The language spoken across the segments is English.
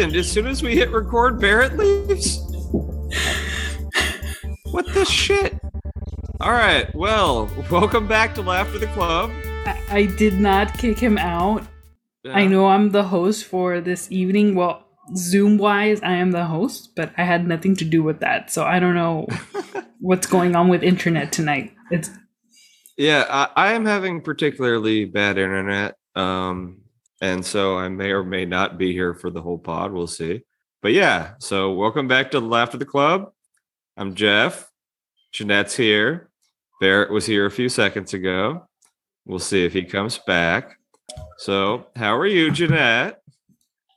happened? As soon as we hit record, Barrett leaves? What the shit? All right. Well, welcome back to Laughter the Club. I, I did not kick him out. I Uh, know I'm the host for this evening. Well, Zoom wise, I am the host, but I had nothing to do with that. So I don't know what's going on with internet tonight. It's Yeah, I, I am having particularly bad internet. Um, and so I may or may not be here for the whole pod. We'll see. But yeah, so welcome back to the Laughter the Club. I'm Jeff. Jeanette's here. Barrett was here a few seconds ago. We'll see if he comes back. So, how are you, Jeanette?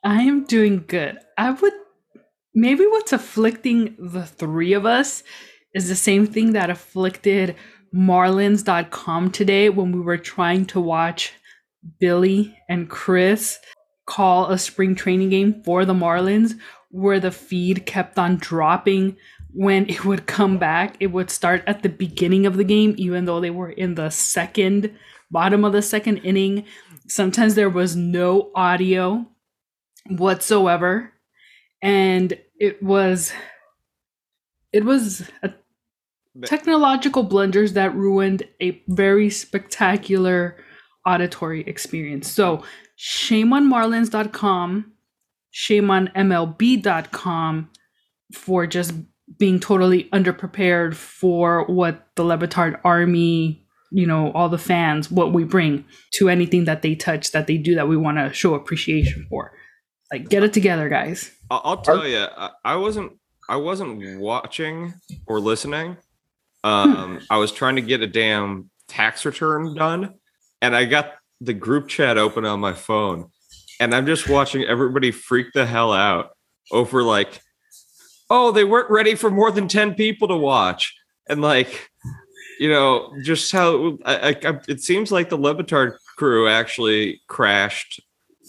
I am doing good. I would maybe what's afflicting the three of us is the same thing that afflicted Marlins.com today when we were trying to watch Billy and Chris call a spring training game for the Marlins, where the feed kept on dropping. When it would come back, it would start at the beginning of the game, even though they were in the second, bottom of the second inning. Sometimes there was no audio whatsoever and it was it was a technological blunders that ruined a very spectacular auditory experience. So shame on marlins.com shame on mlb.com for just being totally underprepared for what the Le Batard army you know all the fans what we bring to anything that they touch that they do that we want to show appreciation for. Like get it together guys. I'll, I'll tell you, I, I wasn't, I wasn't watching or listening. Um, I was trying to get a damn tax return done, and I got the group chat open on my phone, and I'm just watching everybody freak the hell out over like, oh, they weren't ready for more than ten people to watch, and like, you know, just how I, I, it seems like the Le Batard crew actually crashed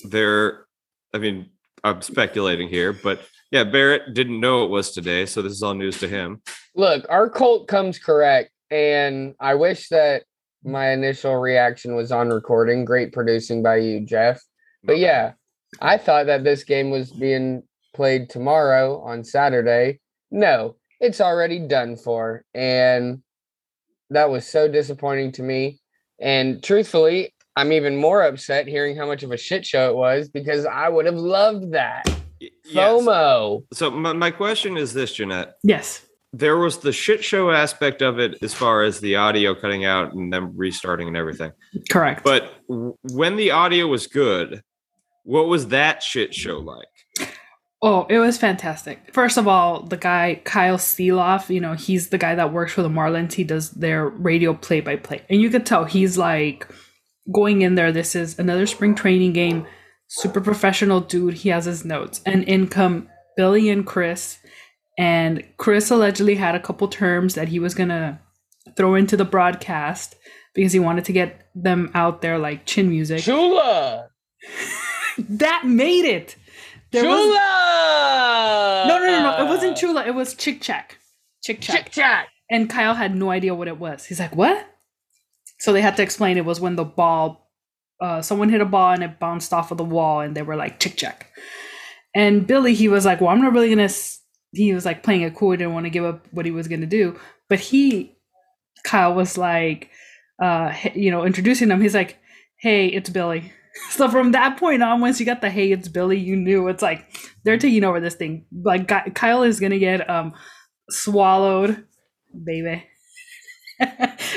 their. I mean, I'm speculating here, but yeah, Barrett didn't know it was today, so this is all news to him. Look, our cult comes correct, and I wish that my initial reaction was on recording. Great producing by you, Jeff. But yeah, I thought that this game was being played tomorrow on Saturday. No, it's already done for. And that was so disappointing to me. And truthfully, I'm even more upset hearing how much of a shit show it was because I would have loved that. Yes. FOMO. So my, my question is this, Jeanette. yes There was the shit show aspect of it as far as the audio cutting out and then restarting and everything. correct But w- when the audio was good, what was that shit show like? Oh, it was fantastic. First of all, the guy Kyle Sielaff, you know, he's the guy that works for the Marlins. He does their radio play by play. And you could tell he's like going in there, this is another spring training game. Super professional dude. He has his notes. And in come Billy and Chris. And Chris allegedly had a couple terms that he was gonna throw into the broadcast because he wanted to get them out there like chin music. Chula. That made it. There Chula. was No, no, no, no. It wasn't Chula. It was Chick Chack. Chick Chack. Chick chat. And Kyle had no idea what it was. He's like, what? So they had to explain it was when the ball, uh, someone hit a ball and it bounced off of the wall and they were like, Chick Chack. And Billy, he was like, well, I'm not really going to. He was like playing it cool. He didn't want to give up what he was going to do. But he, Kyle was like, uh, you know, introducing him. He's like, hey, it's Billy. So from that point on, once you got the hey, it's Billy, you knew it's like they're taking over this thing. Like Kyle is gonna get um swallowed, baby,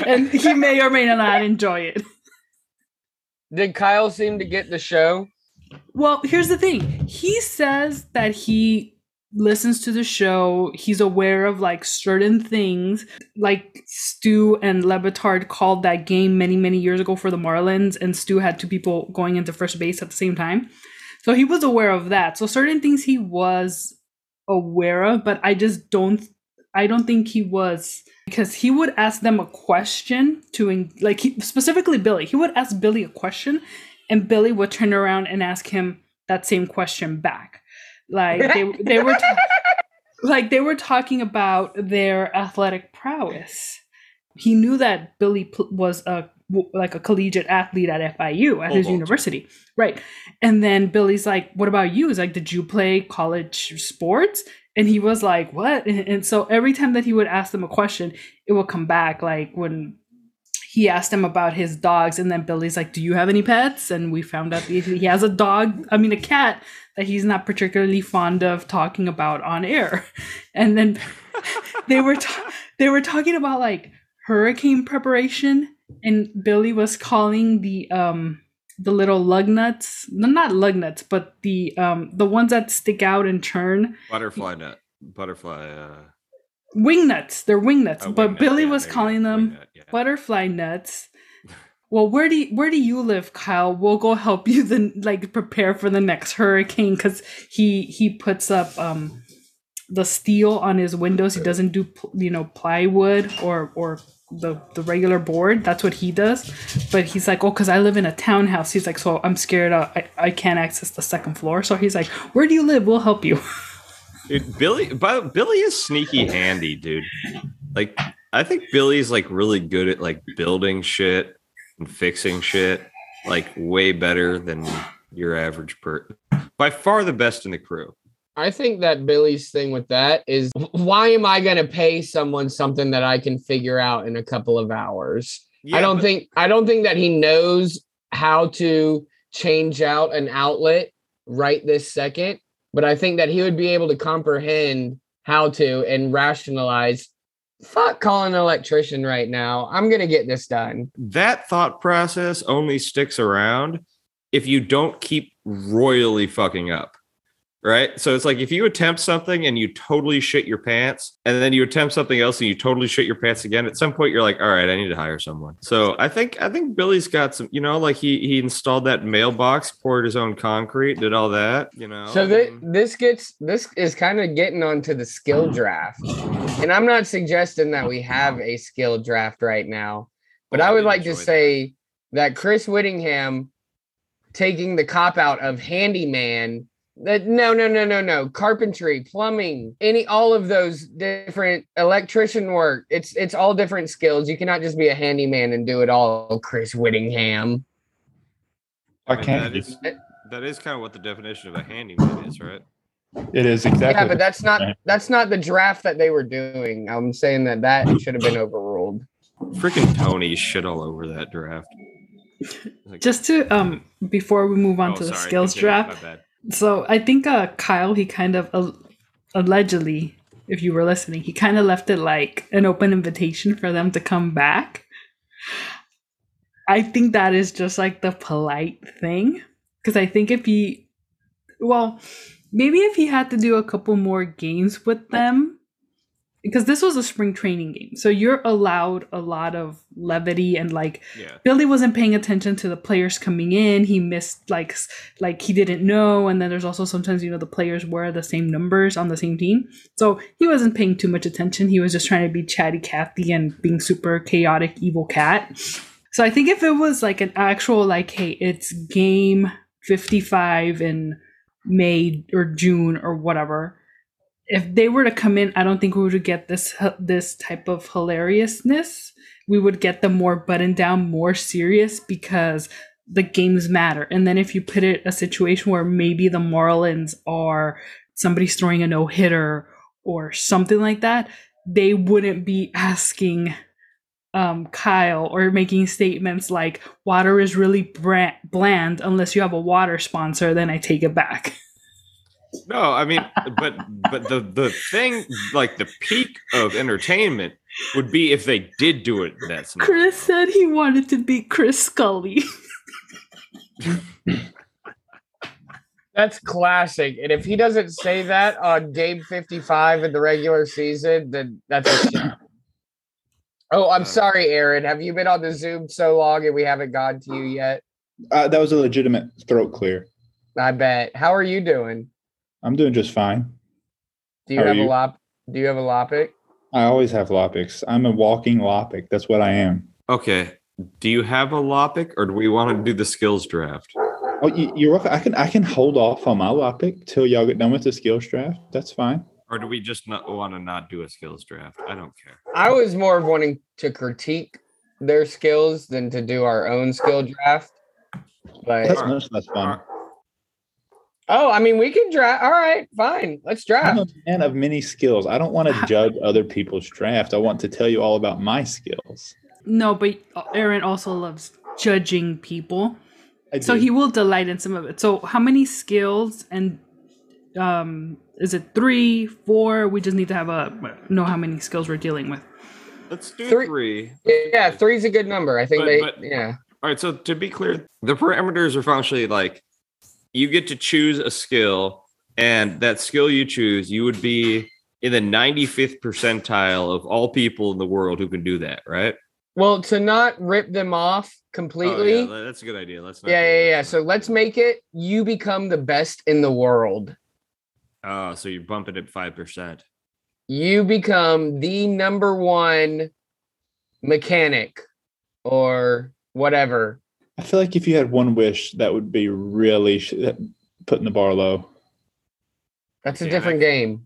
and he may or may not enjoy it. Did Kyle seem to get the show? Well, here's the thing. He says that he listens to the show. He's aware of like certain things. Like Stu and Le Batard called that game many, many years ago for the Marlins, and Stu had two people going into first base at the same time. So he was aware of that. So certain things he was aware of, but I just don't I don't think he was because he would ask them a question to like he, specifically Billy. He would ask Billy a question and Billy would turn around and ask him that same question back. Like they they were ta- like they were talking about their athletic prowess. He knew that Billy pl- was a like a collegiate athlete at FIU at his university, right? And then Billy's like, "What about you?" He's like, "Did you play college sports?" And he was like, "What?" And, and so every time that he would ask them a question, it would come back like when he asked him about his dogs, and then Billy's like, "Do you have any pets?" And we found out that he has a dog, I mean a cat that he's not particularly fond of talking about on air. And then they were ta- they were talking about like hurricane preparation, and Billy was calling the um the little lug nuts, no, not lug nuts, but the um the ones that stick out and turn Butterfly nut. Butterfly. Uh, wing nuts. They're wing nuts, oh, but wing nut, Billy yeah, was calling them nut, yeah. butterfly nuts. Well, where do you, where do you live, Kyle? We'll go help you then like prepare for the next hurricane because he he puts up um the steel on his windows. He doesn't do you know plywood or or the the regular board. That's what he does. But he's like, oh, because I live in a townhouse. He's like, so I'm scared. Uh, I I can't access the second floor. So he's like, where do you live? We'll help you. Dude, Billy, but Billy is sneaky handy, dude. Like, I think Billy's like really good at like building shit and fixing shit, like way better than your average person. By far the best in the crew. I think that Billy's thing with that is why am I going to pay someone something that I can figure out in a couple of hours? I don't but- think I don't think that he knows how to change out an outlet right this second, but I think that he would be able to comprehend how to and rationalize fuck calling an electrician right now. I'm going to get this done. that thought process only sticks around if you don't keep royally fucking up. Right. So it's like if you attempt something and you totally shit your pants, and then you attempt something else and you totally shit your pants again, at some point you're like, all right, I need to hire someone. So I think I think Billy's got some, you know, like he he installed that mailbox, poured his own concrete, did all that, you know. So th- this gets this is kind of getting onto the skill mm. draft, and I'm not suggesting that we have a skill draft right now, but Oh, I would like to that. say that Chris Whittingham taking the cop out of handyman. That no no no no no carpentry plumbing any all of those different electrician work it's it's all different skills you cannot just be a handyman and do it all Chris Whittingham I I can't. that is that is kind of what the definition of a handyman is, right? It is exactly. yeah but that's not that's not the draft that they were doing i'm saying that that should have been overruled Freaking Tony shit all over that draft. Like, Just to um before we move on oh, to the sorry, skills draft, My bad. So I think uh, Kyle, he kind of uh, allegedly, if you were listening, he kind of left it like an open invitation for them to come back. I think that is just like the polite thing. Because I think if he, well, maybe if he had to do a couple more games with them, because this was a spring training game. So you're allowed a lot of levity and like Yeah. Billy wasn't paying attention to the players coming in. He missed like like he didn't know, and then there's also sometimes you know the players wear the same numbers on the same team, so he wasn't paying too much attention. He was just trying to be chatty Cathy and being super chaotic evil cat. So I think if it was like an actual like, hey, it's game 55 in May or June or whatever. If they were to come in, I don't think we would get this this type of hilariousness we would get them more buttoned down, more serious because the games matter. And then if you put it a situation where maybe the Marlins are somebody's throwing a no hitter or something like that, they wouldn't be asking um, Kyle or making statements like water is really bland unless you have a water sponsor. Then I take it back. No, I mean, but but the the thing, like the peak of entertainment, would be if they did do it. That's Chris said he wanted to be Chris Scully. That's classic. And if he doesn't say that on game 55 in the regular season, then that's a shame. Oh, I'm Uh, sorry, Aaron. Have you been on the Zoom so long and we haven't gone to you yet? Uh, that was a legitimate throat clear. I bet. How are you doing? I'm doing just fine. Do you How are have a lop? Do you have a lopic? I always have Lopics. I'm a walking Lopic. That's what I am. Okay. Do you have a Lopic, or do we want to do the skills draft? Oh, you, you're welcome. I can I can hold off on my Lopic till y'all get done with the skills draft. That's fine. Or do we just not want to not do a skills draft? I don't care. I was more of wanting to critique their skills than to do our own skill draft. But That's much less fun. Oh, I mean, we can draft. All right, fine. Let's draft. I'm a man of many skills. I don't want to judge other people's draft. I want to tell you all about my skills. No, but Aaron also loves judging people. I So he will delight in some of it. So how many skills and um is it three, four? We just need to have a know how many skills we're dealing with. Let's do Three- three. Yeah, three's a good number. I think But- they. but- yeah. All right. So to be clear, the parameters are functionally like you get to choose a skill, and that skill you choose, you would be in the 95th percentile of all people in the world who can do that, right? Well, to not rip them off Oh, completely. yeah, that's a good idea. Let's not yeah, yeah, yeah. So let's make it you become the best in the world. Oh, so you're bumping it five percent. You become the number one mechanic or whatever. I feel like if you had one wish, that would be really sh- putting the bar low. That's a Yeah, different I- game.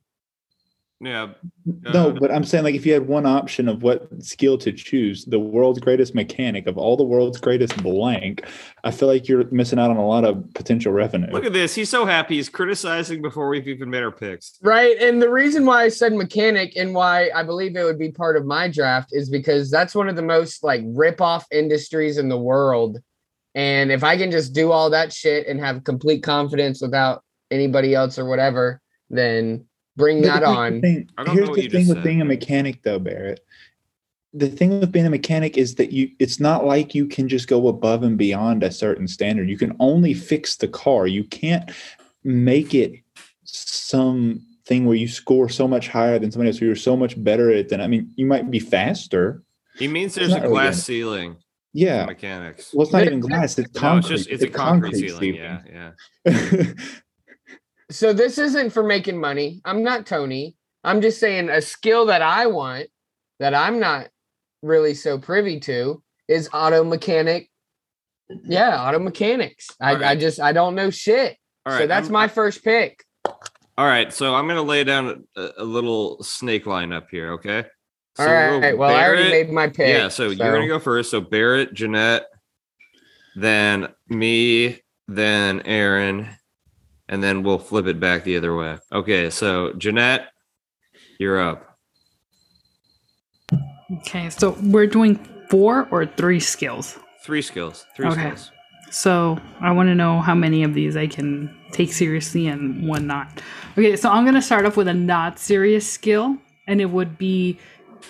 Yeah. no, Uh, but I'm saying like if you had one option of what skill to choose, the world's greatest mechanic of all the world's greatest blank, I feel like you're missing out on a lot of potential revenue. Look at this. He's so happy. He's criticizing before we've even made our picks. Right. And the reason why I said mechanic and why I believe it would be part of my draft is because that's one of the most like rip off industries in the world. And if I can just do all that shit and have complete confidence without anybody else or whatever, then bring But that the on. thing- I don't know Here's what the you thing with said. being a mechanic, though, Barrett. The thing with being a mechanic is that you it's not like you can just go above and beyond a certain standard. You can only fix the car. You can't make it something where you score so much higher than somebody else, or you're so much better at it than I mean, you might be faster. He means there's a not really glass ceiling. Yeah. Mechanics. Well, it's not even glass, it's No, concrete. it's just it's a concrete, ceiling. Yeah, yeah. So this isn't for making money. I'm not Tony. I'm just saying a skill that I want that I'm not really so privy to is auto mechanic. Yeah, auto mechanics. I, I just I don't know shit. All so that's I'm- my first pick. All right, so I'm gonna lay down a, a little snake line up here. Okay. So All we'll right. go Well, I already made my pick. Yeah, so, you're gonna go first. So Barrett, Jeanette, then me, then Aaron, and then we'll flip it back the other way. Okay, so Jeanette, you're up. Okay, so we're doing four or three skills. Three skills. Three Okay. skills. So I want to know how many of these I can take seriously and one not. Okay, so I'm gonna start off with a not serious skill, and it would be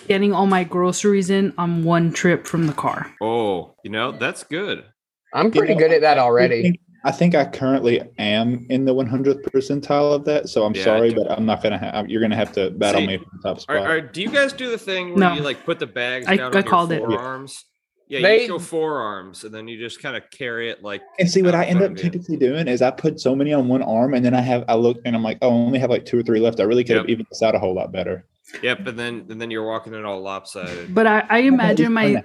getting all my groceries in on one trip from the car. Oh, you know that's good. I'm pretty know, good at that already. I think I currently am in the 100th percentile of that. So I'm Yeah, sorry, but I'm not gonna. Ha- you're gonna have to battle See, me for the top spot. are, do you guys do the thing where No. you like put the bags I- down I on called it. your Yeah. forearms? Yeah, They- you just go forearms, and then you just kind of carry it like. And see what I end up you. typically doing is I put so many on one arm, and then I have I look and I'm like, oh, I only have like two or three left. I really could have Yep. evened this out a whole lot better. Yep, and then and then you're walking it all lopsided. But I, I imagine my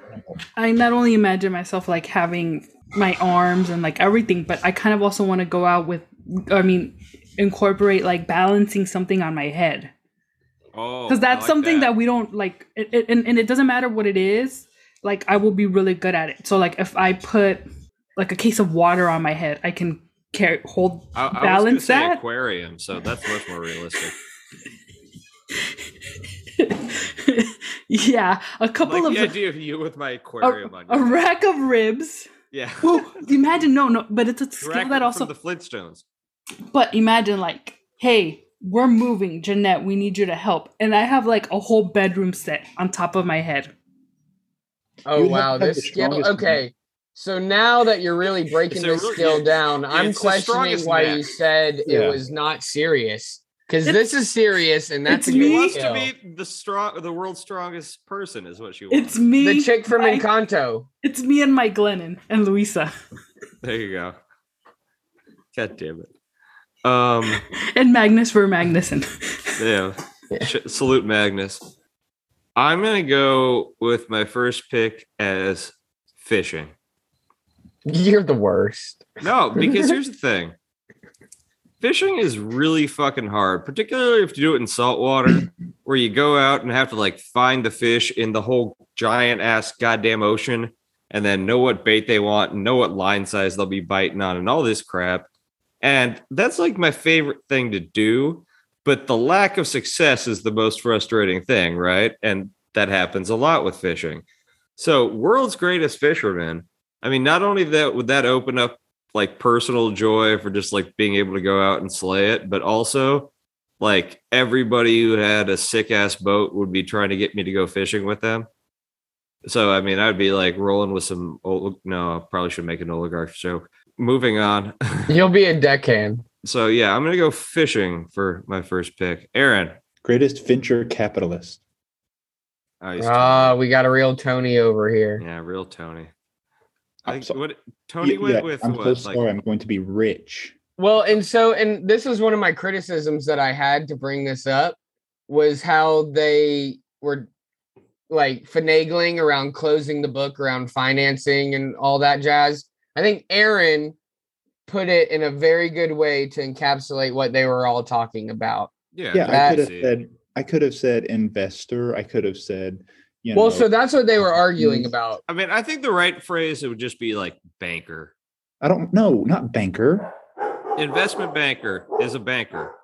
I not only imagine myself like having my arms and like everything, but I kind of also want to go out with, I mean, incorporate like balancing something on my head Oh, because I that's like something that. we don't like, it, it, and, and it doesn't matter what it is. Like I will be really good at it. So like if I put like a case of water on my head, I can carry hold I, I was gonna balance say that. aquarium, so that's much more realistic. yeah, a couple like the of idea of you with my a, aquarium on a rack of ribs. Yeah. Well, imagine no, no, but it's a The skill rack that from also the Flintstones. But imagine like, hey, we're moving, Jeanette. We need you to help, and I have like a whole bedroom set on top of my head. Oh You wow, this skill. strongest Okay. So now that you're really breaking this real- skill down, yeah, I'm questioning why neck. you said Yeah. it was not serious. Because this is serious, and that's it's a me. Wants to be the strong, the world's strongest person is what she wants. It's me, the chick from my- Encanto. It's me and Mike Glennon and Luisa There you go. God damn it. Um. and Magnus ver Magnusson. Yeah. Yeah. Salute Magnus. I'm gonna go with my first pick as fishing. You're the worst. No, because here's the thing. Fishing is really fucking hard, particularly if you do it in saltwater, where you go out and have to like find the fish in the whole giant ass goddamn ocean, and then know what bait they want and know what line size they'll be biting on, and all this crap. And that's like my favorite thing to do. But the lack of success is the most frustrating thing, right? And that happens a lot with fishing. So, world's greatest fisherman. I mean, not only that would that open up like personal joy for just like being able to go out and slay it, but also like everybody who had a sick ass boat would be trying to get me to go fishing with them. So I mean, I'd be like rolling with some. Old, no, I probably should make an oligarch joke. Moving on. You'll be a deckhand. so yeah, I'm gonna go fishing for my first pick. Aaron. Greatest venture capitalist. Oh, he's Ah, we got a real Tony over here. yeah, real Tony. I think so- what Tony Yeah, went yeah, with I'm what? so like, sorry. I'm going to be rich. Well, and so, and this is one of my criticisms that I had to bring this up was how they were like finagling around closing the book around financing and all that jazz. I think Aaron put it in a very good way to encapsulate what they were all talking about. yeah, Yeah, I I could have said. I could have said investor. I could have said. You Well, know, so that's what they were arguing about. I mean, I think the right phrase it would just be like banker. I don't know. Not banker. Investment banker is a banker.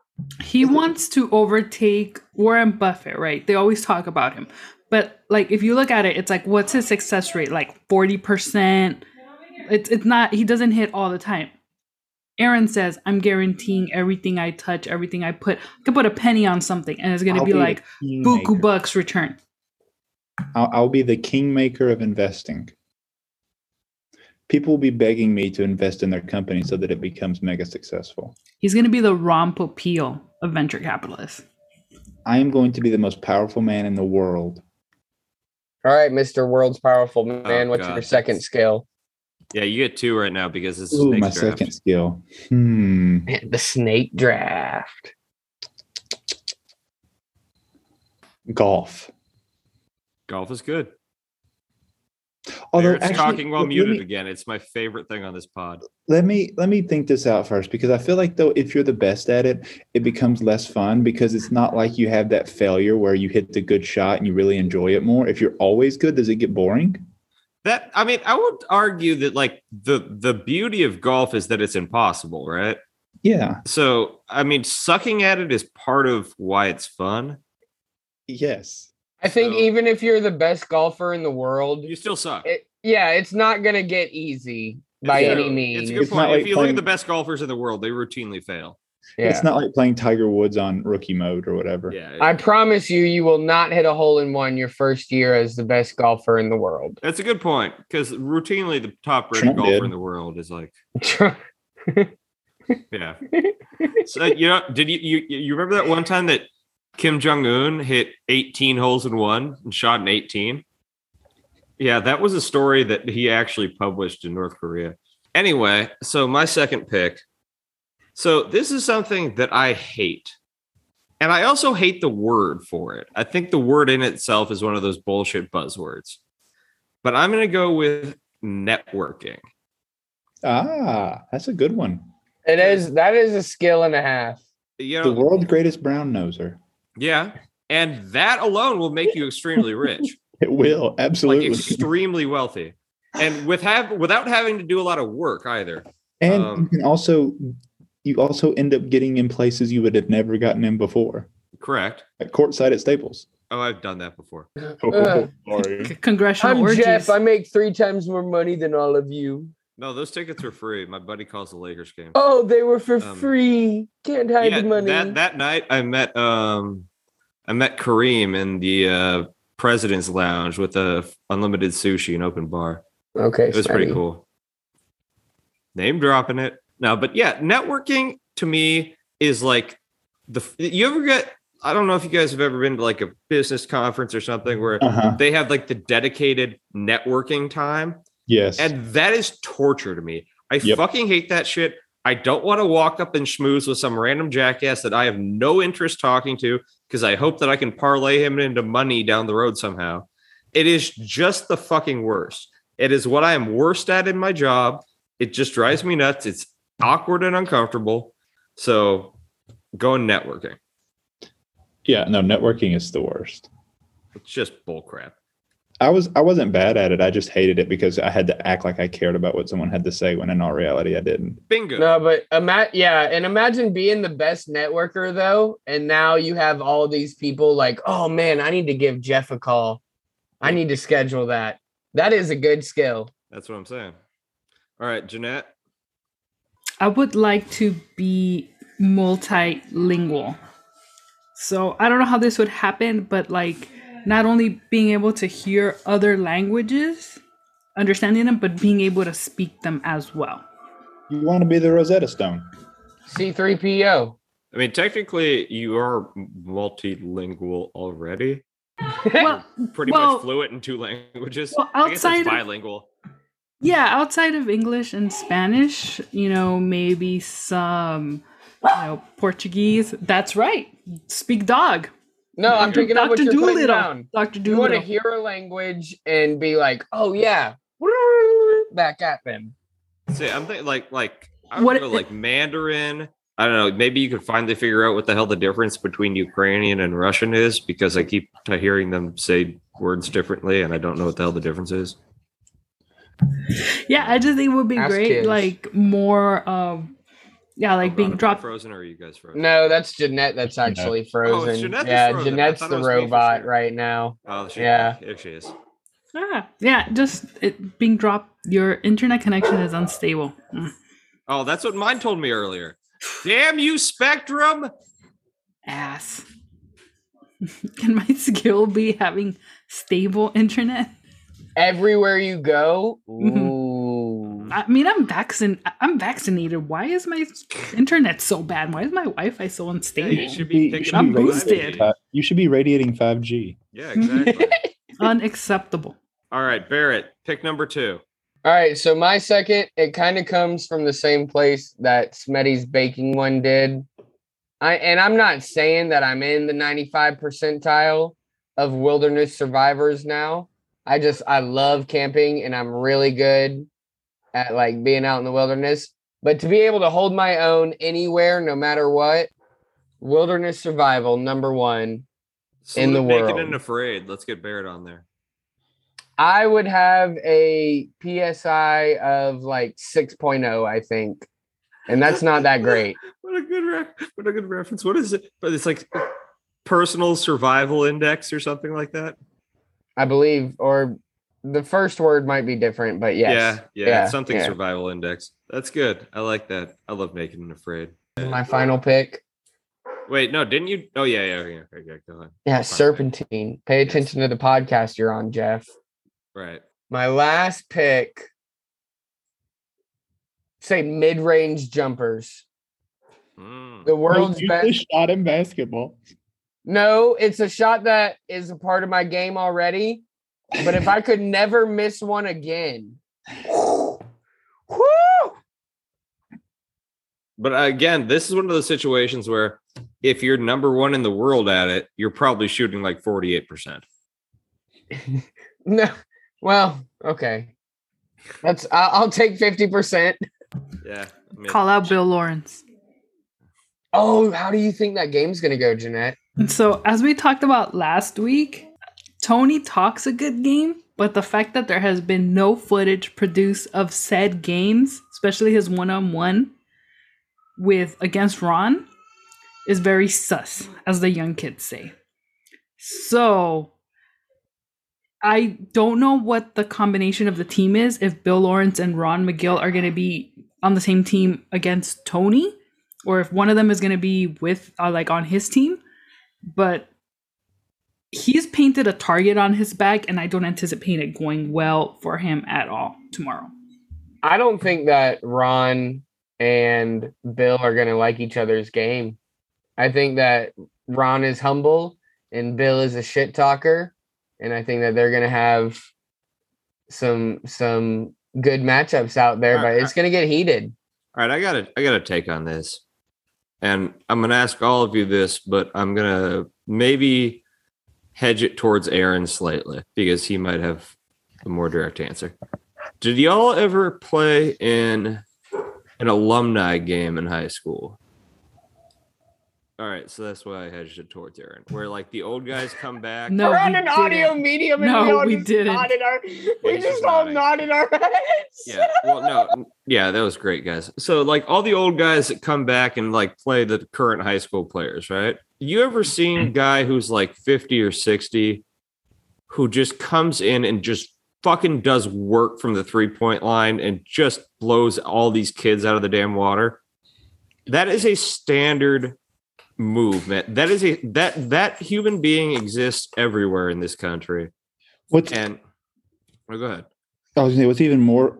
He wants to overtake Warren Buffett, right? They always talk about him. But like if you look at it, it's like what's his success rate? Like 40%. It's it's not he doesn't hit all the time. Aaron says, I'm guaranteeing everything I touch, everything I put, I can put a penny on something and it's gonna I'll be the like kingmaker. buku bucks return. I'll, I'll be the kingmaker of investing. People will be begging me to invest in their company so that it becomes mega successful. He's gonna be the Ron Popeil of venture capitalists. I am going to be the most powerful man in the world. All right, Mr. World's Powerful Man, what's Oh, God, your second skill? Yeah, you get two right now because this is Ooh, my draft. second skill. Hmm. Man, the snake draft. Golf. Golf is good. Although Barrett's actually, talking while muted me- again. It's my favorite thing on this pod. let me let me think this out first because I feel like though if you're the best at it, it becomes less fun because it's not like you have that failure where you hit the good shot and you really enjoy it more. If you're always good, does it get boring? That I mean, I would argue that like the the beauty of golf is that it's impossible, right? Yeah. So I mean, sucking at it is part of why it's fun. Yes. I think So- even if you're the best golfer in the world, You still suck. it, yeah, it's not gonna get easy by It's a- any means. It's a good It's not point. like if you look at the best golfers in the world, they routinely fail. yeah. It's not like playing Tiger Woods on rookie mode or whatever. Yeah, I promise you, you will not hit a hole in one your first year as the best golfer in the world. that's a good point because routinely the top rated golfer did. in the world is like, yeah. so you know, did you, you you remember that one time that Kim Jong Un hit 18 holes in one and shot an 18? Yeah, that was a story that he actually published in North Korea. Anyway, so my second pick. So this is something that I hate. And I also hate the word for it. I think the word in itself is one of those bullshit buzzwords. But I'm going to go with networking. Ah, that's a good one. It is that is a skill and a half. You The world's greatest brown noser. Yeah. And that alone will make you extremely rich, It will like absolutely. extremely wealthy. And with have without having to do a lot of work either. and um, you can also you also end up getting in places you would have never gotten in before, Correct. at courtside at Staples. Oh, I've done that before. Uh, sorry. C- congressional I'm orgies. Jeff. I make three times more money than all of you. No, those tickets were free. My buddy calls the Lakers game. Oh, they were for Um, free. Can't hide yeah, the money. that that night I met um I met Kareem in the uh president's lounge with a unlimited sushi and open bar. okay, It was pretty cool. Name dropping it. No, but yeah, networking to me is like the you ever get I don't know if you guys have ever been to like a business conference or something where Uh-huh. they have like the dedicated networking time Yes. and that is torture to me. I Yep. fucking hate that shit. I don't want to walk up and schmooze with some random jackass that I have no interest talking to because I hope that I can parlay him into money down the road somehow. It is just the fucking worst. It is what I am worst at in my job. It just drives me nuts. It's awkward and uncomfortable. So going networking. Yeah, no, networking is the worst. It's just bullcrap. I was I wasn't bad at it. I just hated it because I had to act like I cared about what someone had to say when in all reality I didn't. Bingo. No, but ima- yeah, and imagine being the best networker though, and now you have all these people like, oh man, I need to give Jeff a call. I need to schedule that. That is a good skill. That's what I'm saying. All right, Jeanette. I would like to be multilingual. So I don't know how this would happen, but like not only being able to hear other languages, understanding them, but being able to speak them as well. You want to be the Rosetta Stone. C3PO. I mean, technically, you are multilingual already. Well, Pretty Well- much fluent in two languages. well, I guess outside it's of- bilingual. yeah, outside of English and Spanish, you know, maybe some, you know, Portuguese. That's right. Speak dog. No, I'm Dr. picking up what Dr. you're putting Dolittle. down. Dr. You want to hear a language and be like, oh yeah, back at them. See, I'm thinking like like I would What- go like Mandarin. I don't know. Maybe you could finally figure out what the hell the difference between Ukrainian and Russian is because I keep hearing them say words differently, and I don't know what the hell the difference is. Yeah, I just think it would be Ask great, kids. like more um yeah, like Oh, being Ron, am I dropped frozen, or are you guys frozen? No, that's Jeanette that's actually frozen. Jeanette that's yeah, frozen. I Jeanette's the was me for robot sure. right now. Oh, she, Yeah. There she is. Ah, yeah, just it being dropped. Your internet connection is unstable. Mm, Oh, that's what mine told me earlier. Damn you, Spectrum! ass. Can my skill be having stable internet? Everywhere you go, ooh. I mean, I'm vaccin. I'm vaccinated. Why is my internet so bad? Why is my Wi-Fi so Yeah, unstable? you should be you should up I'm be boosted. radiating You should be radiating 5G. Yeah, exactly. Unacceptable. All right, Barrett, pick number two. All right, so my second, it kind of comes from the same place that Smetty's baking one did. I and I'm not saying that I'm in the 95 percentile of wilderness survivors now. I just I love camping and I'm really good at like being out in the wilderness. But to be able to hold my own anywhere, no matter what, wilderness survival number one. In the Salute Naked world. and afraid. Let's get Barrett on there. I would have a PSI of like 6.0, I think. And that's not that great. What a good ref- what a good reference. What is it? But it's like personal survival index or something like that. I believe, or the first word might be different, but yes. Yeah, yeah, Yeah, it's something yeah. survival index. That's good. I like that. I love making and afraid. My final pick. Wait, no, didn't you? Oh yeah, yeah, yeah. Okay, yeah, go ahead. Yeah, Fine. serpentine. Pay attention to the podcast you're on, Jeff. Right. My last pick. Say mid-range jumpers. Mm. The world's Use best. shot in basketball. No, it's a shot that is a part of my game already. But if I could never miss one again. Woo! But again, this is one of those situations where if you're number one in the world at it, you're probably shooting like 48%. No. Well, okay. That's I'll, I'll take 50%. Yeah. I mean, Call out Bill Lawrence. Oh, how do you think that game's gonna go, Jeanette? And so, as we talked about last week, Tony talks a good game, but the fact that there has been no footage produced of said games, especially his one-on-one with against Ron, is very sus, as the young kids say. So, I don't know what the combination of the team is. If Bill Lawrence and Ron Magill are going to be on the same team against Tony, or if one of them is going to be with uh, like on his team but he's painted a target on his back and i don't anticipate it going well for him at all tomorrow I don't think that Ron and Bill are gonna like each other's game. I think that Ron is humble and Bill is a shit talker, and I think that they're gonna have some some good matchups out there, but it's gonna get heated. All right, I got to I got to take on this. And I'm going to ask all of you this, but I'm going to maybe hedge it towards Aaron slightly because he might have a more direct answer. Did y'all ever play in an alumni game in high school? All right, so that's why I hedged it towards Aaron, where like the old guys come back. No, We're on we an audio didn't. medium and No, we all we just didn't. nodded our we he's just just all nodding. nodded our heads. Yeah. Well, no. Yeah, that was great, guys. So, like all the old guys that come back and like play the current high school players, right? You ever seen a guy who's like 50 or 60 who just comes in and just fucking does work from the three point line and just blows all these kids out of the damn water? That is a standard movement. That is a that that human being exists everywhere in this country. What's And oh, go ahead. I was gonna say what's even more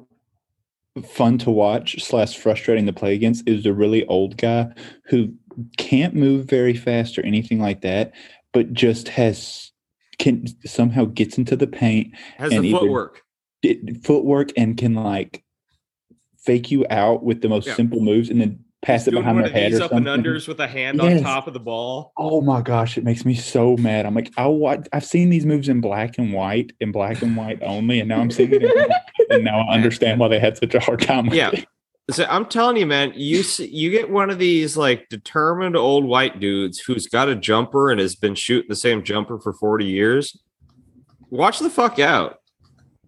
fun to watch slash frustrating to play against is the really old guy who can't move very fast or anything like that, but just has can somehow gets into the paint, Has And the footwork. it, footwork, and can like fake you out with the most Yeah. simple moves, and then pass it behind their head or up and unders with a hand Yes. on top of the ball. Oh my gosh, it makes me so mad. I'm like, I watch. I've seen these moves in black and white, in black and white only, and now I'm seeing it, in and now I understand why they had such a hard time. With Yeah. it. So I'm telling you, man, you see, you get one of these like determined old white dudes who's got a jumper and has been shooting the same jumper for 40 years. Watch the fuck out.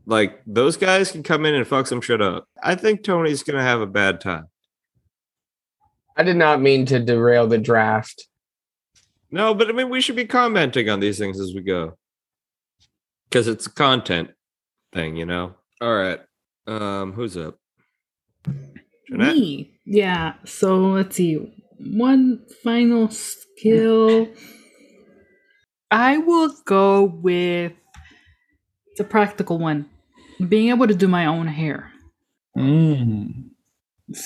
Like those guys can come in and fuck some shit up. I think Tony's gonna have a bad time. I did not mean to derail the draft. No, but I mean we should be commenting on these things as we go. Because it's a content thing, you know. All right. Um, who's up? Jeanette? Me. Yeah. So let's see. One final skill. I will go with the practical one. Being able to do my own hair. Mm.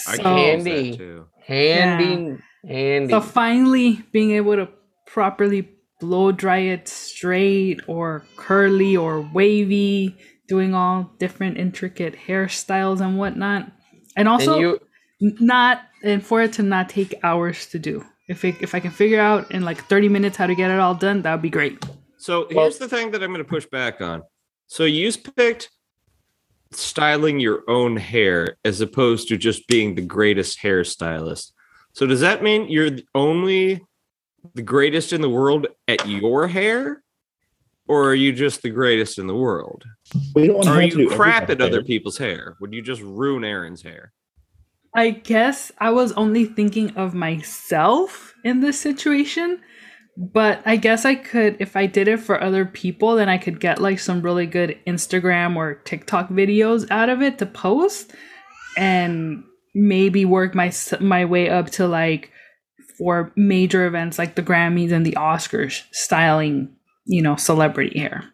I So, can use Handy. that too. Handy, handy. so finally being able to properly blow dry it straight or curly or wavy, doing all different intricate hairstyles and whatnot. And also and you not and for it to not take hours to do. If it, if I can figure out in like 30 minutes how to get it all done, that would be great. So Well- here's the thing that I'm going to push back on. So you picked styling your own hair as opposed to just being the greatest hairstylist. So does that mean you're the only the greatest in the world at your hair? Or are you just the greatest in the world? We don't want are have to you crap at other people's hair? Would you just ruin Aaron's hair? I guess I was only thinking of myself in this situation, but I guess I could if I did it for other people, then I could get like some really good Instagram or TikTok videos out of it to post and maybe work my my way up to like for major events like the Grammys and the Oscars styling, you know, celebrity hair.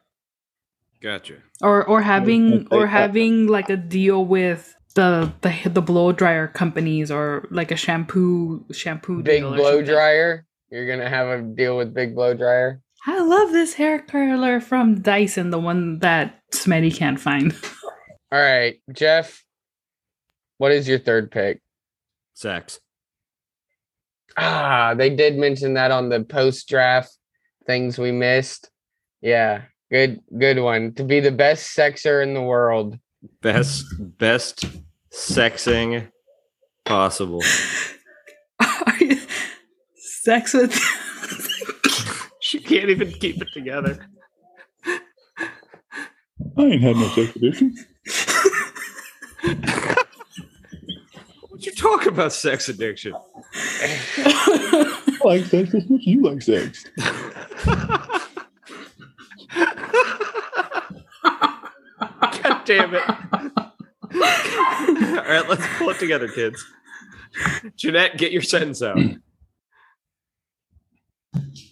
Gotcha. or or having or having like a deal with the the the blow dryer companies or like a shampoo shampoo big deal or blow something. dryer. You're gonna have a deal with big blow dryer. I love this hair curler from Dyson, the one that Smetty can't find. All right, Jeff. What is your third pick? Sex. Ah, they did mention that on the post draft things we missed. Yeah, good, good one. To be the best sexer in the world. Best best sexing possible. Are you- Sex with She can't even keep it together. I ain't had no sex addiction. What you talk about sex addiction? I like sex as much as you like sex. God damn it. All right, let's pull it together, kids. Jeanette, get your sentence out.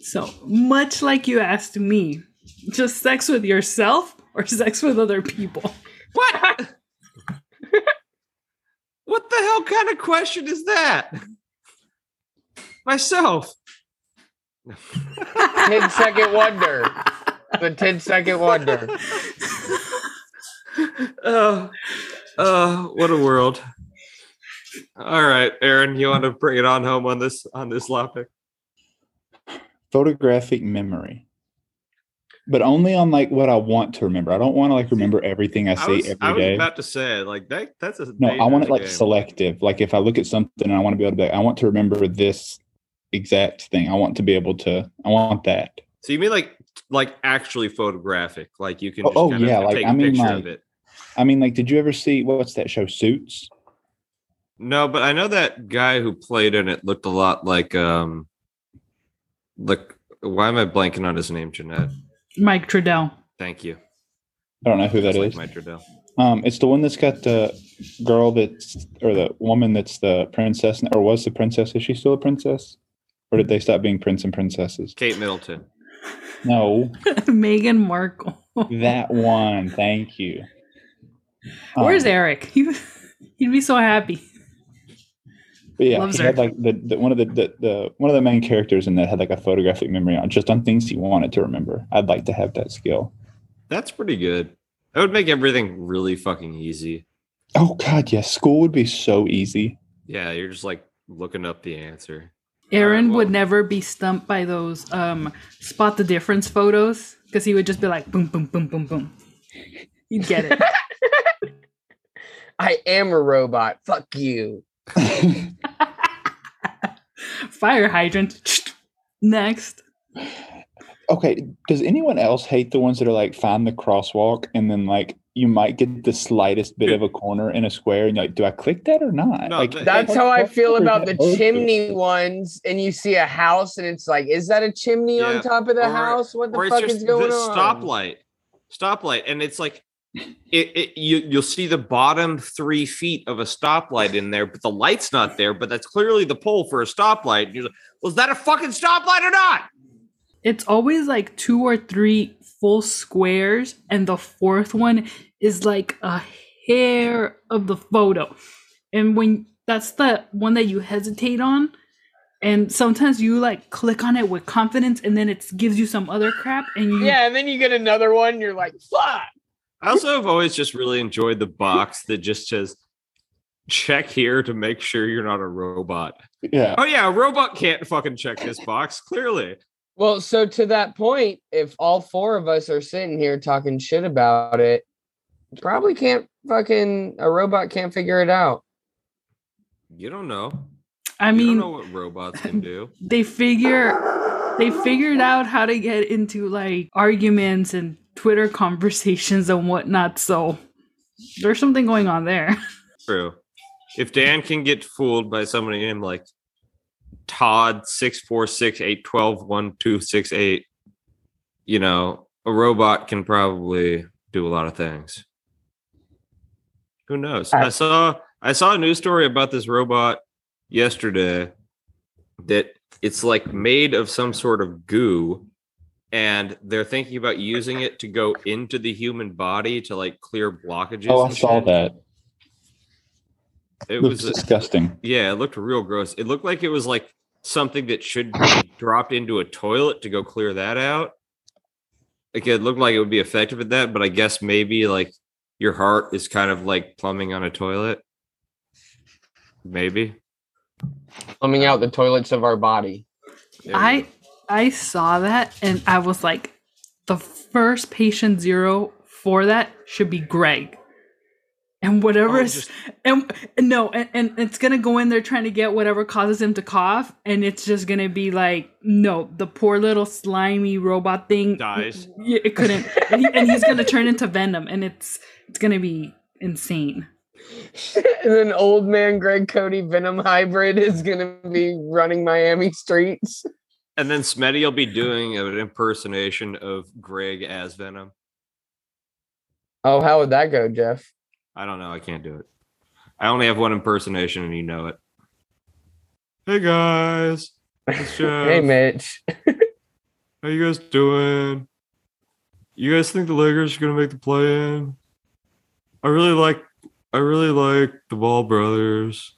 so much like you asked me, just sex with yourself or sex with other people. What? what the hell kind of question is that? Myself. 10 second wonder. The 10 second wonder. Oh, oh, what a world. All right, Aaron, you want to bring it on home on this on this topic? Photographic memory. But only on like what I want to remember. I don't want to like remember everything I I see was, every I was day. about to say like that. That's a No, I want it like game. selective. Like if I look at something and I want to be able to be like, I want to remember this exact thing. I want to be able to. I want that. So you mean like like actually photographic? Like you can Oh, just oh, kind of yeah, like, take I a mean, picture like- of it. I mean, like, did you ever see what's that show, Suits? No, but I know that guy who played in it looked a lot like um like why am I blanking on his name, Jeanette? Mike Trudell. Thank you. I don't know who that It's like. Mike Trudell. Um, it's the one that's got the girl that's or the woman that's the princess or was the princess. Is she still a princess? Or did they stop being prince and princesses? Kate Middleton. No, Meghan Markle. that one. Thank you. Where's Um, Eric? He, he'd be so happy. But yeah, Loves he her. had like the, the one of the, the the one of the main characters in that had like a photographic memory on just on things he wanted to remember. I'd like to have that skill. That's pretty good. That would make everything really fucking easy. Oh God, yes, school would be so easy. Yeah, you're just like looking up the answer. Aaron well- would never be stumped by those um spot the difference photos because he would just be like boom boom boom boom boom. You'd get it. I am a robot. Fuck you. Fire hydrant. Next. okay, does anyone else hate the ones that are like find the crosswalk and then like you might get the slightest bit of a corner in a square and you're like, do I click that or not? No, like That's how I feel about the Okay. chimney ones. And you see a house, and it's like, is that a chimney Yeah, on top of the or- house? What the or it's fuck just is going the on? stoplight. Stoplight. And it's like it, it you you'll see the bottom three feet of a stoplight in there, but the light's not there, but that's clearly the pole for a stoplight. And you're like, was that a fucking stoplight or not? It's always like two or three full squares, and the fourth one is like a hair of the photo. And when that's the one that you hesitate on, and sometimes you like click on it with confidence, and then it gives you some other crap, and you Yeah, and then you get another one, you're like, fuck. I also have always just really enjoyed the box that just says check here to make sure you're not a robot. yeah. Oh yeah, a robot can't fucking check this box, clearly. Well, so to that point, if all four of us are sitting here talking shit about it, probably can't fucking a robot can't figure it out. You don't know. I you mean, don't know what robots can do. they figure they figured out how to get into like arguments and Twitter conversations and whatnot. So there's something going on there. True. If Dan can get fooled by somebody named like Todd six four six eight twelve one two six eight, you know, a robot can probably do a lot of things. Who knows? I saw I saw a news story about this robot yesterday that it's like made of some sort of goo and they're thinking about using it to go into the human body to like clear blockages. Oh, I saw shit. that. It was disgusting. yeah, it looked real gross. It looked like it was like something that should be dropped into a toilet to go clear that out. Like it looked like it would be effective at that, but I guess maybe like your heart is kind of like plumbing on a toilet. Maybe. Plumbing out the toilets of our body. There I go. I saw that and I was like, the first patient zero for that should be Greg. And whatever Oh, is just- and no, and, and it's gonna go in there trying to get whatever causes him to cough, and it's just gonna be like, no, the poor little slimy robot thing Dies. Yeah, it couldn't, and, he, and he's gonna turn into Venom, and it's it's gonna be insane. and then old man Greg Cote Venom hybrid is gonna be running Miami streets. And then Smetty will be doing an impersonation of Greg as Venom. Oh, how would that go, Jeff? I don't know. I can't do it. I only have one impersonation, and you know it. Hey guys, it's hey, Mitch. How you guys doing? You guys think the Lakers are gonna make the play in? I really like I really like the Ball brothers.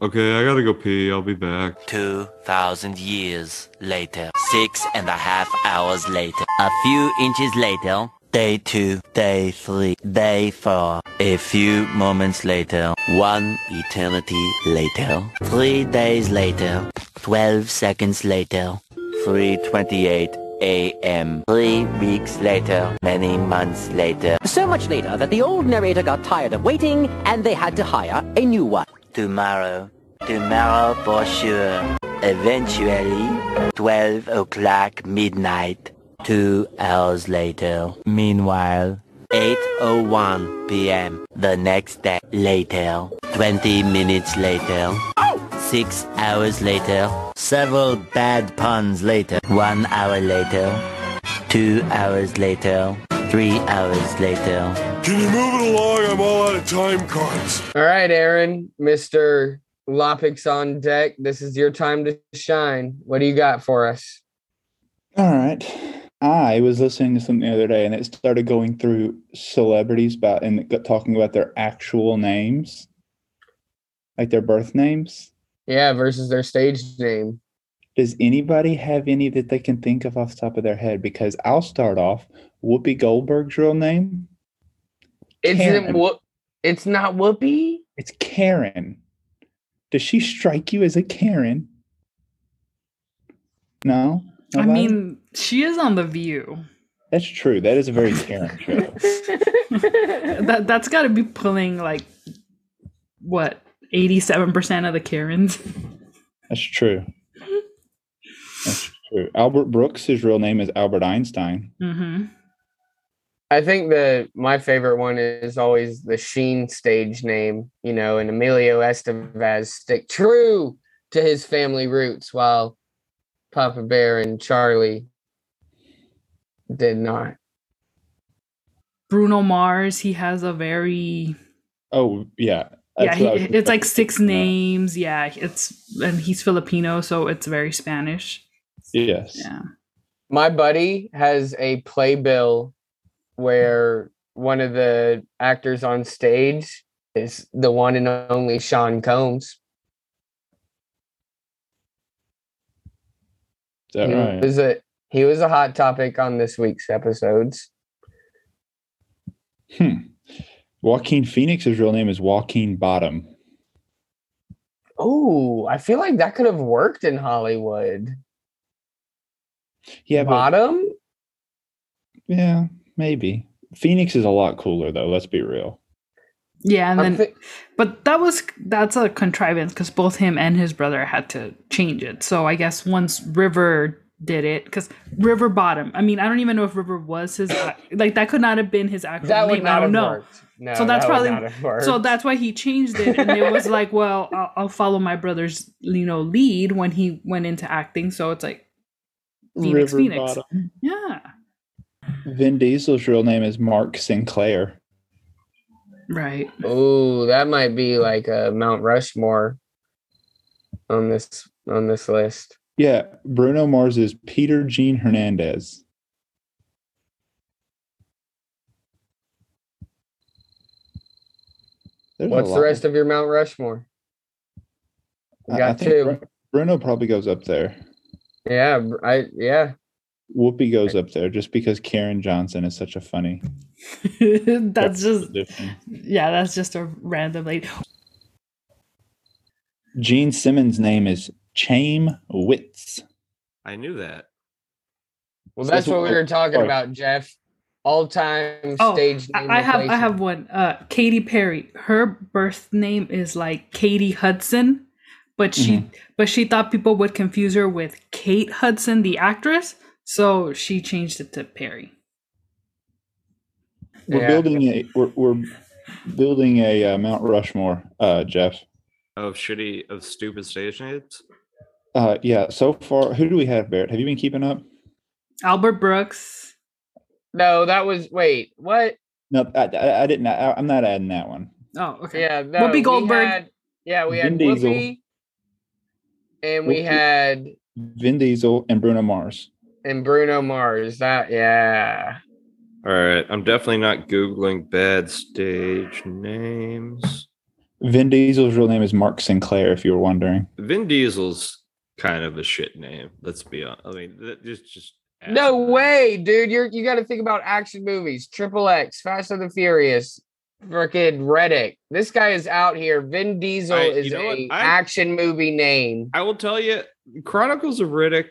Okay, I gotta go pee. I'll be back. 2,000 years later. Six and a half hours later. A few inches later. Day two, day three, day four. A few moments later. One eternity later. Three days later. 12 seconds later. 328 a.m. Three weeks later. Many months later. So much later that the old narrator got tired of waiting and they had to hire a new one. Tomorrow. tomorrow for sure. Eventually, 12 o'clock midnight. Two hours later. Meanwhile, 8.01 p.m. The next day. Later. 20 minutes later. Six hours later. Several bad puns later. One hour later. Two hours later. Three hours later. Can you move it along? I'm all out of time cards. All right, Aaron, Mr. Lopix on deck. This is your time to shine. What do you got for us? All right. I was listening to something the other day and it started going through celebrities about and talking about their actual names, like their birth names. Yeah, versus their stage name. Does anybody have any that they can think of off the top of their head? Because I'll start off. Whoopi Goldberg's real name? It's Karen. Whoop. It's not Whoopi. It's Karen. Does she strike you as a Karen? No? I mean, she is on the View. that's true. That is a very Karen show. that that's got to be pulling like what eighty-seven percent of the Karens. That's true. That's true. Albert Brooks, his real name is Albert Einstein. hmm I think the my favorite one is always the Sheen stage name, you know, and Emilio Estevez stick true to his family roots while Papa Bear and Charlie did not. Bruno Mars, he has a very Oh, yeah. yeah. That's what I He, was it's like six thinking of. names. Yeah, it's and he's Filipino, so it's very Spanish. Yes. Yeah. My buddy has a playbill where one of the actors on stage is the one and only Sean Combs. Is that he right? was a he was a hot topic on this week's episodes. Hmm. Joaquin Phoenix's real name is Joaquin Bottom. Oh, I feel like that could have worked in Hollywood. Yeah, but Bottom? yeah, maybe. Phoenix is a lot cooler though, let's be real. Yeah, and then thi- but that was that's a contrivance because both him and his brother had to change it. So I guess once River did it, because River Bottom. I mean, I don't even know if River was his like that could not have been his actual that would name. I don't have know. No, So that's that probably- not have worked. So that's why he changed it, and it was like, well, I'll, I'll follow my brother's you know lead when he went into acting. So it's like, Phoenix, Phoenix. Bottom. yeah, Vin Diesel's real name is Mark Sinclair. right. Oh, that might be like a Mount Rushmore on this on this list. Yeah, Bruno Mars is Peter Gene Hernandez. There's What's the rest of your Mount Rushmore? We I- I got think two. Bruno probably goes up there. Yeah, I yeah. Whoopi goes up there just because Karen Johnson is such a funny. that's just addition. yeah, that's just a random lady. Gene Simmons' name is Chaim Witz. I knew that. Well, that's that's what we were talking about, Jeff. All time Oh, stage name. I have I have one. Uh, Katy Perry. Her birth name is like Katie Hudson, but she but she thought people would confuse her with Kate Hudson, the actress. So she changed it to Perry. We're Yeah. building a we're, we're building a uh, Mount Rushmore, uh, Jeff. Of shitty, of stupid stage names. Uh, yeah. So far, who do we have, Barrett? Have you been keeping up? Albert Brooks. No, that was wait, what? No, I, I, I didn't. I, I'm not adding that one. Oh, okay. Yeah, no, Whoopi we Goldberg. had- yeah, we had Vin Diesel. And we Whoopi. had Vin Diesel and Bruno Mars. and Bruno Mars. That yeah. All right, I'm definitely not googling bad stage names. Vin Diesel's real name is Mark Sinclair. If you were wondering. Vin Diesel's kind of a shit name. Let's be honest. I mean, that just just No way, dude. You're you got to think about action movies. Triple X, Fast and the Furious, freaking Reddick. This guy is out here. Vin Diesel right, is you know a I- action movie name. I will tell you, Chronicles of Riddick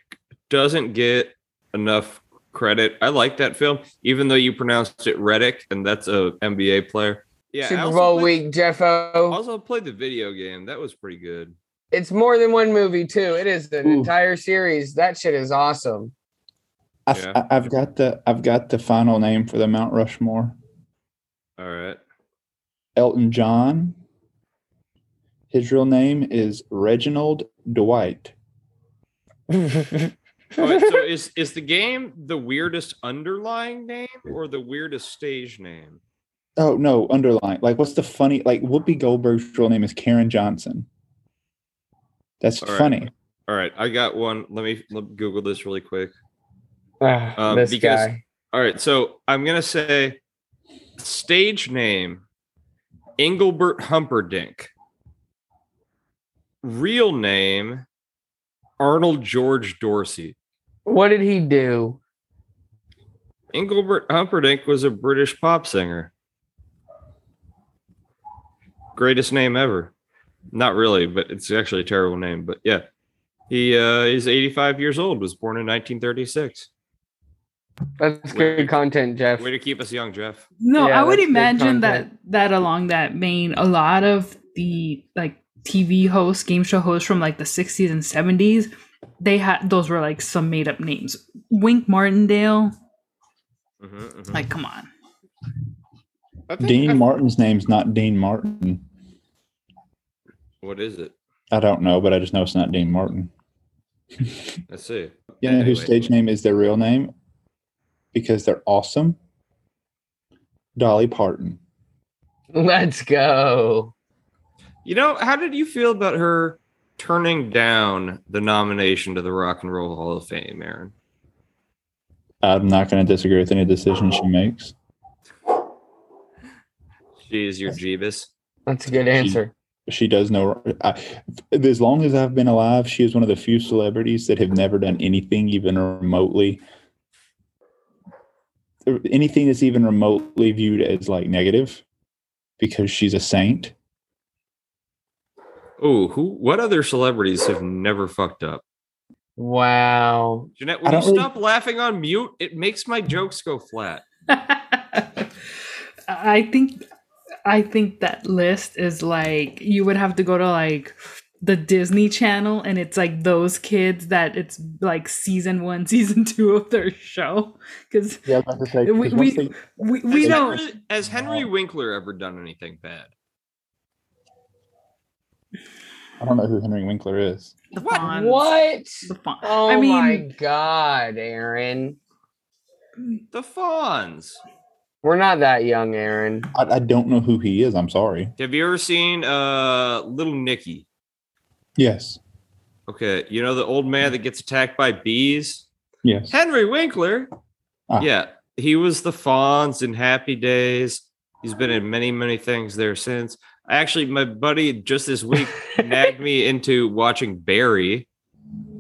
doesn't get enough credit. I like that film, even though you pronounced it Reddick, and that's a NBA player. Yeah, Super Bowl played- week, Jeffo. Also played the video game. That was pretty good. It's more than one movie too. It is an Ooh. entire series. That shit is awesome. I've, Yeah. I- I've got the I've got the final name for the Mount Rushmore. All right. Elton John. His real name is Reginald Dwight. All right, so is is the game the weirdest underlying name or the weirdest stage name? Oh no, underlying. Like, what's the funny? Like, Whoopi Goldberg's real name is Karen Johnson. That's All right. funny. All right, I got one. Let me, let me Google this really quick. Ah, Um, this because- guy. All right, so I'm gonna say stage name Engelbert Humperdinck. Real name Arnold George Dorsey. What did he do? Engelbert Humperdinck was a British pop singer. Greatest name ever. Not really, but it's actually a terrible name. But yeah, he uh, is 85 years old. Was born in 1936. That's Way- good content, Jeff. Way to keep us young, Jeff. No, Yeah, I would imagine that that along that vein, a lot of the like TV hosts, game show hosts from like the 60s and 70s, they had those were like some made up names. Wink Martindale, Mhm, mhm. like come on. Dean Martin's name's not Dean Martin. What is it? I don't know, but I just know it's not Dean Martin. Let's see. You know whose stage name is their real name? Because they're awesome. Dolly Parton. Let's go. You know, how did you feel about her turning down the nomination to the Rock and Roll Hall of Fame, Aaron? I'm not going to disagree with any decision she makes. She is your Jeebus. That's a good answer. She does know. I, as long as I've been alive, she is one of the few celebrities that have never done anything even remotely, anything that's even remotely viewed as like negative, because she's a saint. Oh, who? What other celebrities have never fucked up? Wow. Jeanette, will you really- stop laughing on mute? It makes my jokes go flat. I think I think that list is like you would have to go to like the Disney Channel and it's like those kids that it's like season one, season two of their show because Yeah, I was about to say, 'cause We- once we- they- we, we has, don't. Henry, has Henry Winkler ever done anything bad? I don't know who Henry Winkler is. The What? Fonz, What? The Fonz. Oh I mean, my god, Aaron. The Fonz. We're not that young, Aaron. I, I don't know who he is. I'm sorry. Have you ever seen uh Little Nicky? Yes. Okay, you know the old man that gets attacked by bees? Yes. Henry Winkler. Ah. Yeah, he was the Fonz in Happy Days. He's been in many, many things there since. Actually, my buddy just this week nagged me into watching Barry.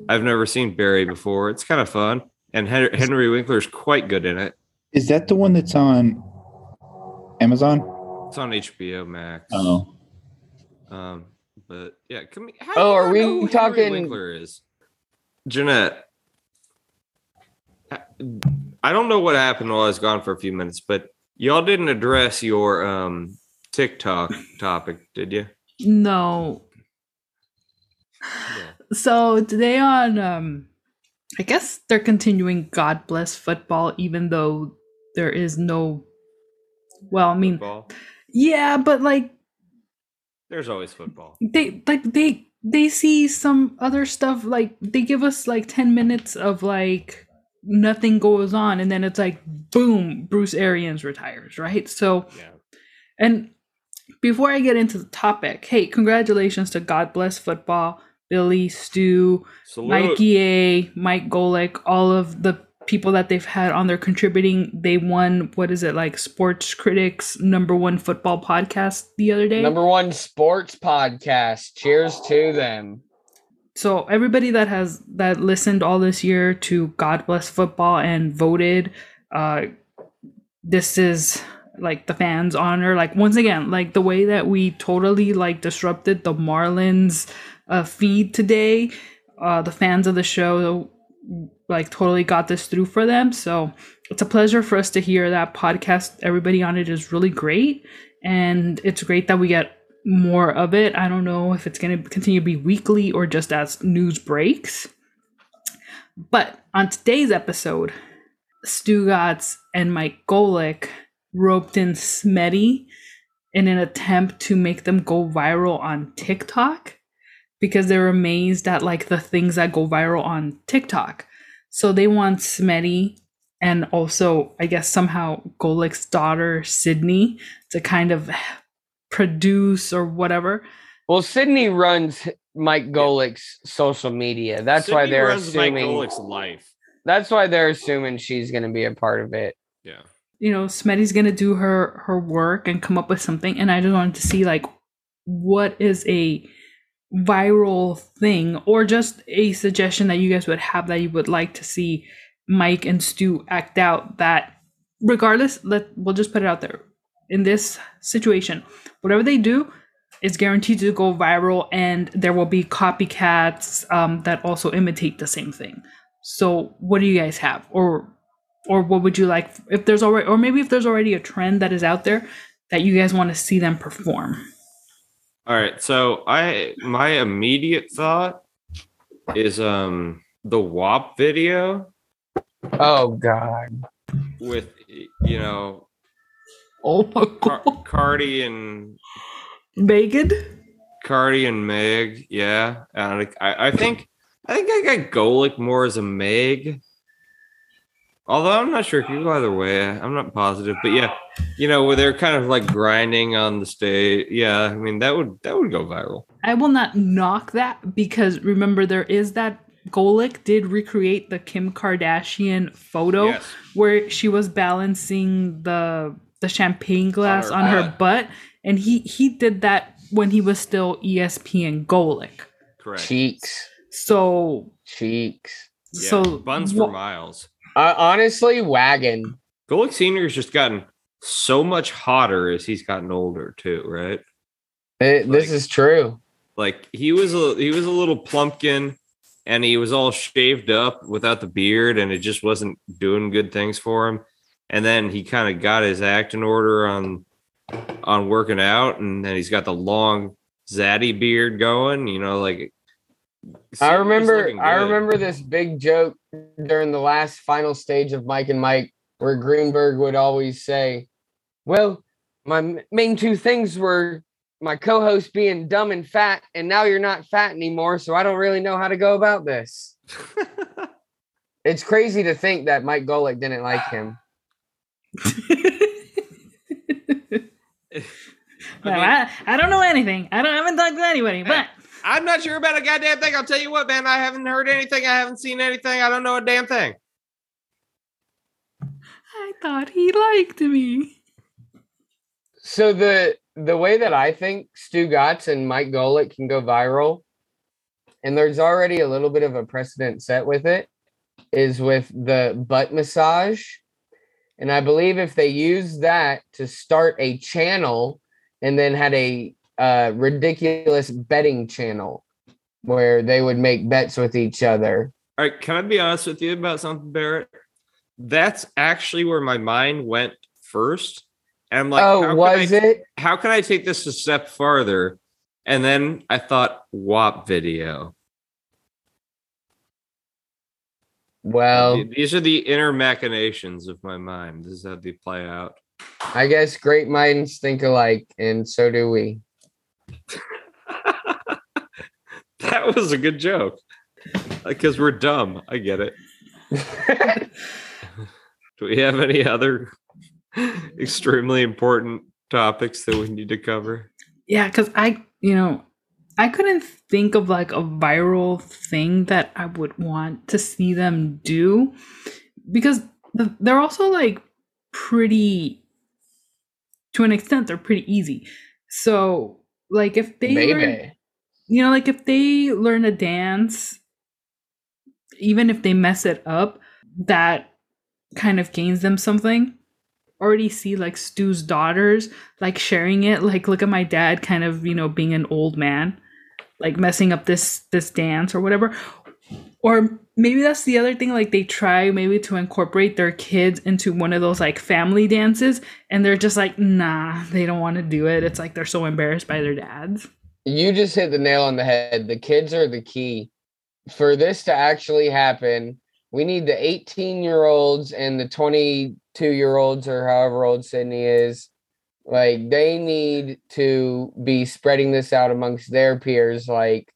I've never seen Barry before. It's kind of fun, and Hen- Henry Winkler's quite good in it. Is that the one that's on Amazon? It's on HBO Max. Oh. Um, but yeah, come me. How Oh, are we know who Henry talking- Winkler is Jeanette? I don't know what happened while I was gone for a few minutes, but y'all didn't address your um TikTok topic, did you? no. So today on um I guess they're continuing God bless football even though there is no well, I mean Football. yeah, but like There's always football. they like they they see some other stuff like they give us like 10 minutes of like nothing goes on and then it's like boom Bruce Arians retires, right? So Yeah. and before I get into the topic, hey, congratulations to God Bless Football, Billy, Stu, Salute. Mikey A, Mike Golic, all of the people that they've had on there contributing. They won, what is it, like Sports Critics number one football podcast the other day. Number one sports podcast. Cheers to them. so everybody that has that listened all this year to God Bless Football and voted, uh, this is like the fans' honor. Like once again, like the way that we totally like disrupted the Marlins uh, feed today, uh, the fans of the show like totally got this through for them. So it's a pleasure for us to hear that podcast. Everybody on it is really great, and it's great that we get more of it. I don't know if it's going to continue to be weekly or just as news breaks. But on today's episode, Stugotz and Mike Golic roped in Smetty in an attempt to make them go viral on TikTok because they're amazed at like the things that go viral on TikTok. So they want Smetty and also I guess somehow Golic's daughter Sydney to kind of produce or whatever. Well, Sydney runs Mike Golic's social media. That's why they're runs Mike assuming. Golic's life. That's why they're assuming she's going to be a part of it. Yeah. you know smetty's gonna do her her work and come up with something and i just wanted to see like what is a viral thing or just a suggestion that you guys would have that you would like to see mike and stu act out that regardless let we'll just put it out there. In this situation whatever they do is guaranteed to go viral and there will be copycats um, that also imitate the same thing. So what do you guys have? Or or what would you like if there's already or maybe if there's already a trend that is out there that you guys want to see them perform All right. So I my immediate thought is um the WAP video Oh God. with you know oh my Car- god Cardi and megan Cardi and Meg, yeah. And I, I think I think I got Golic more as a Meg. Although I'm not sure if you go either way. I'm not positive. But yeah, you know, where they're kind of like grinding on the stage. Yeah, I mean that would that would go viral. i will not knock that because remember there is that Golic did recreate the Kim Kardashian photo Yes. where she was balancing the the champagne glass her on her, butt. butt and he he did that when he was still ESPN Golic. Correct. Cheeks. So Cheeks. Yeah, so buns wha- for miles. Uh, honestly, wagon. Golic Senior's just gotten so much hotter as he's gotten older too, right? It- this is true. Like he was a he was a little plumpkin and he was all shaved up without the beard and it just wasn't doing good things for him. And then he kind of got his act in order on on working out and then he's got the long zaddy beard going, you know, like I remember. I remember this big joke during the last final stage of Mike and Mike, where Greenberg would always say, "Well, my main two things were my co-host being dumb and fat, and now you're not fat anymore, so I don't really know how to go about this." It's crazy to think that Mike Golic didn't like him. Well, mean- I, I don't know anything. I don't I haven't talked to anybody, but I'm not sure about a goddamn thing. I'll tell you what, man. I haven't heard anything. I haven't seen anything. I don't know a damn thing. I thought he liked me. So the the way that I think Stugotz and Mike Golic can go viral, and there's already a little bit of a precedent set with it, is with the butt massage. And I believe if they use that to start a channel and then had a uh, ridiculous betting channel where they would make bets with each other. All right, can I be honest with you about something, Barrett? That's actually where my mind went first. And I'm like, oh, was I, it? How can I take this a step farther? And then I thought WAP video. Well, These are the inner machinations of my mind. This is how they play out. I guess great minds think alike, and so do we. that was a good joke. Because we're dumb. I get it. Do we have any other extremely important topics that we need to cover? Yeah, because I, you know, I couldn't think of like a viral thing that I would want to see them do because they're also like pretty, to an extent, they're pretty easy. So, like, if they learn- you know, like if they learn a dance, even if they mess it up, that kind of gains them something. Already see like Stu's daughters like sharing it. Like, look at my dad, kind of you know being an old man, like messing up this this dance or whatever. Or maybe that's the other thing like they try maybe to incorporate their kids into one of those like family dances and they're just like nah they don't want to do it it's like they're so embarrassed by their dads You just hit the nail on the head. The kids are the key. For this to actually happen, we need the 18 year olds and the 22 year olds or however old Sydney is. Like they need to be spreading this out amongst their peers, like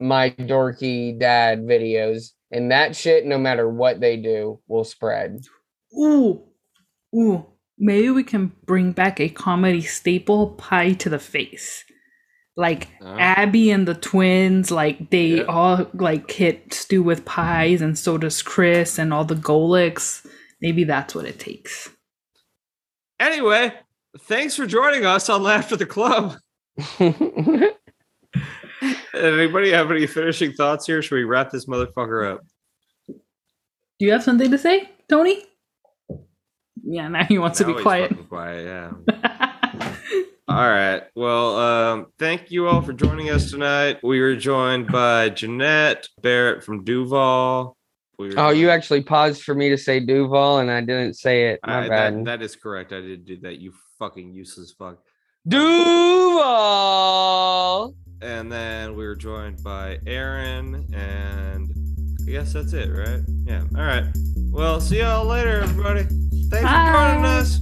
my dorky dad videos. And that shit, no matter what they do, will spread. ooh ooh maybe we can bring back a comedy staple pie to the face like Oh. abby and the twins like they Yeah. all like hit Stu with pies and so does chris and all the golics maybe that's what it takes Anyway, thanks for joining us on Laugh Laughter the Club. Anybody have any finishing thoughts here? Should we wrap this motherfucker up? do you have something to say tony yeah now he wants Now to be quiet quiet, yeah. All right. Well, um, thank you all for joining us tonight. We were joined by Jeanette Barrett from Duval. We oh, you actually paused for me to say Duval and I didn't say it. My I- bad. that, that is correct. I did do that. You fucking useless fuck. Duval. And then we were joined by Aaron, and I guess that's it, right? Yeah. All right. Well, see y'all later, everybody. Thanks for joining Bye. us.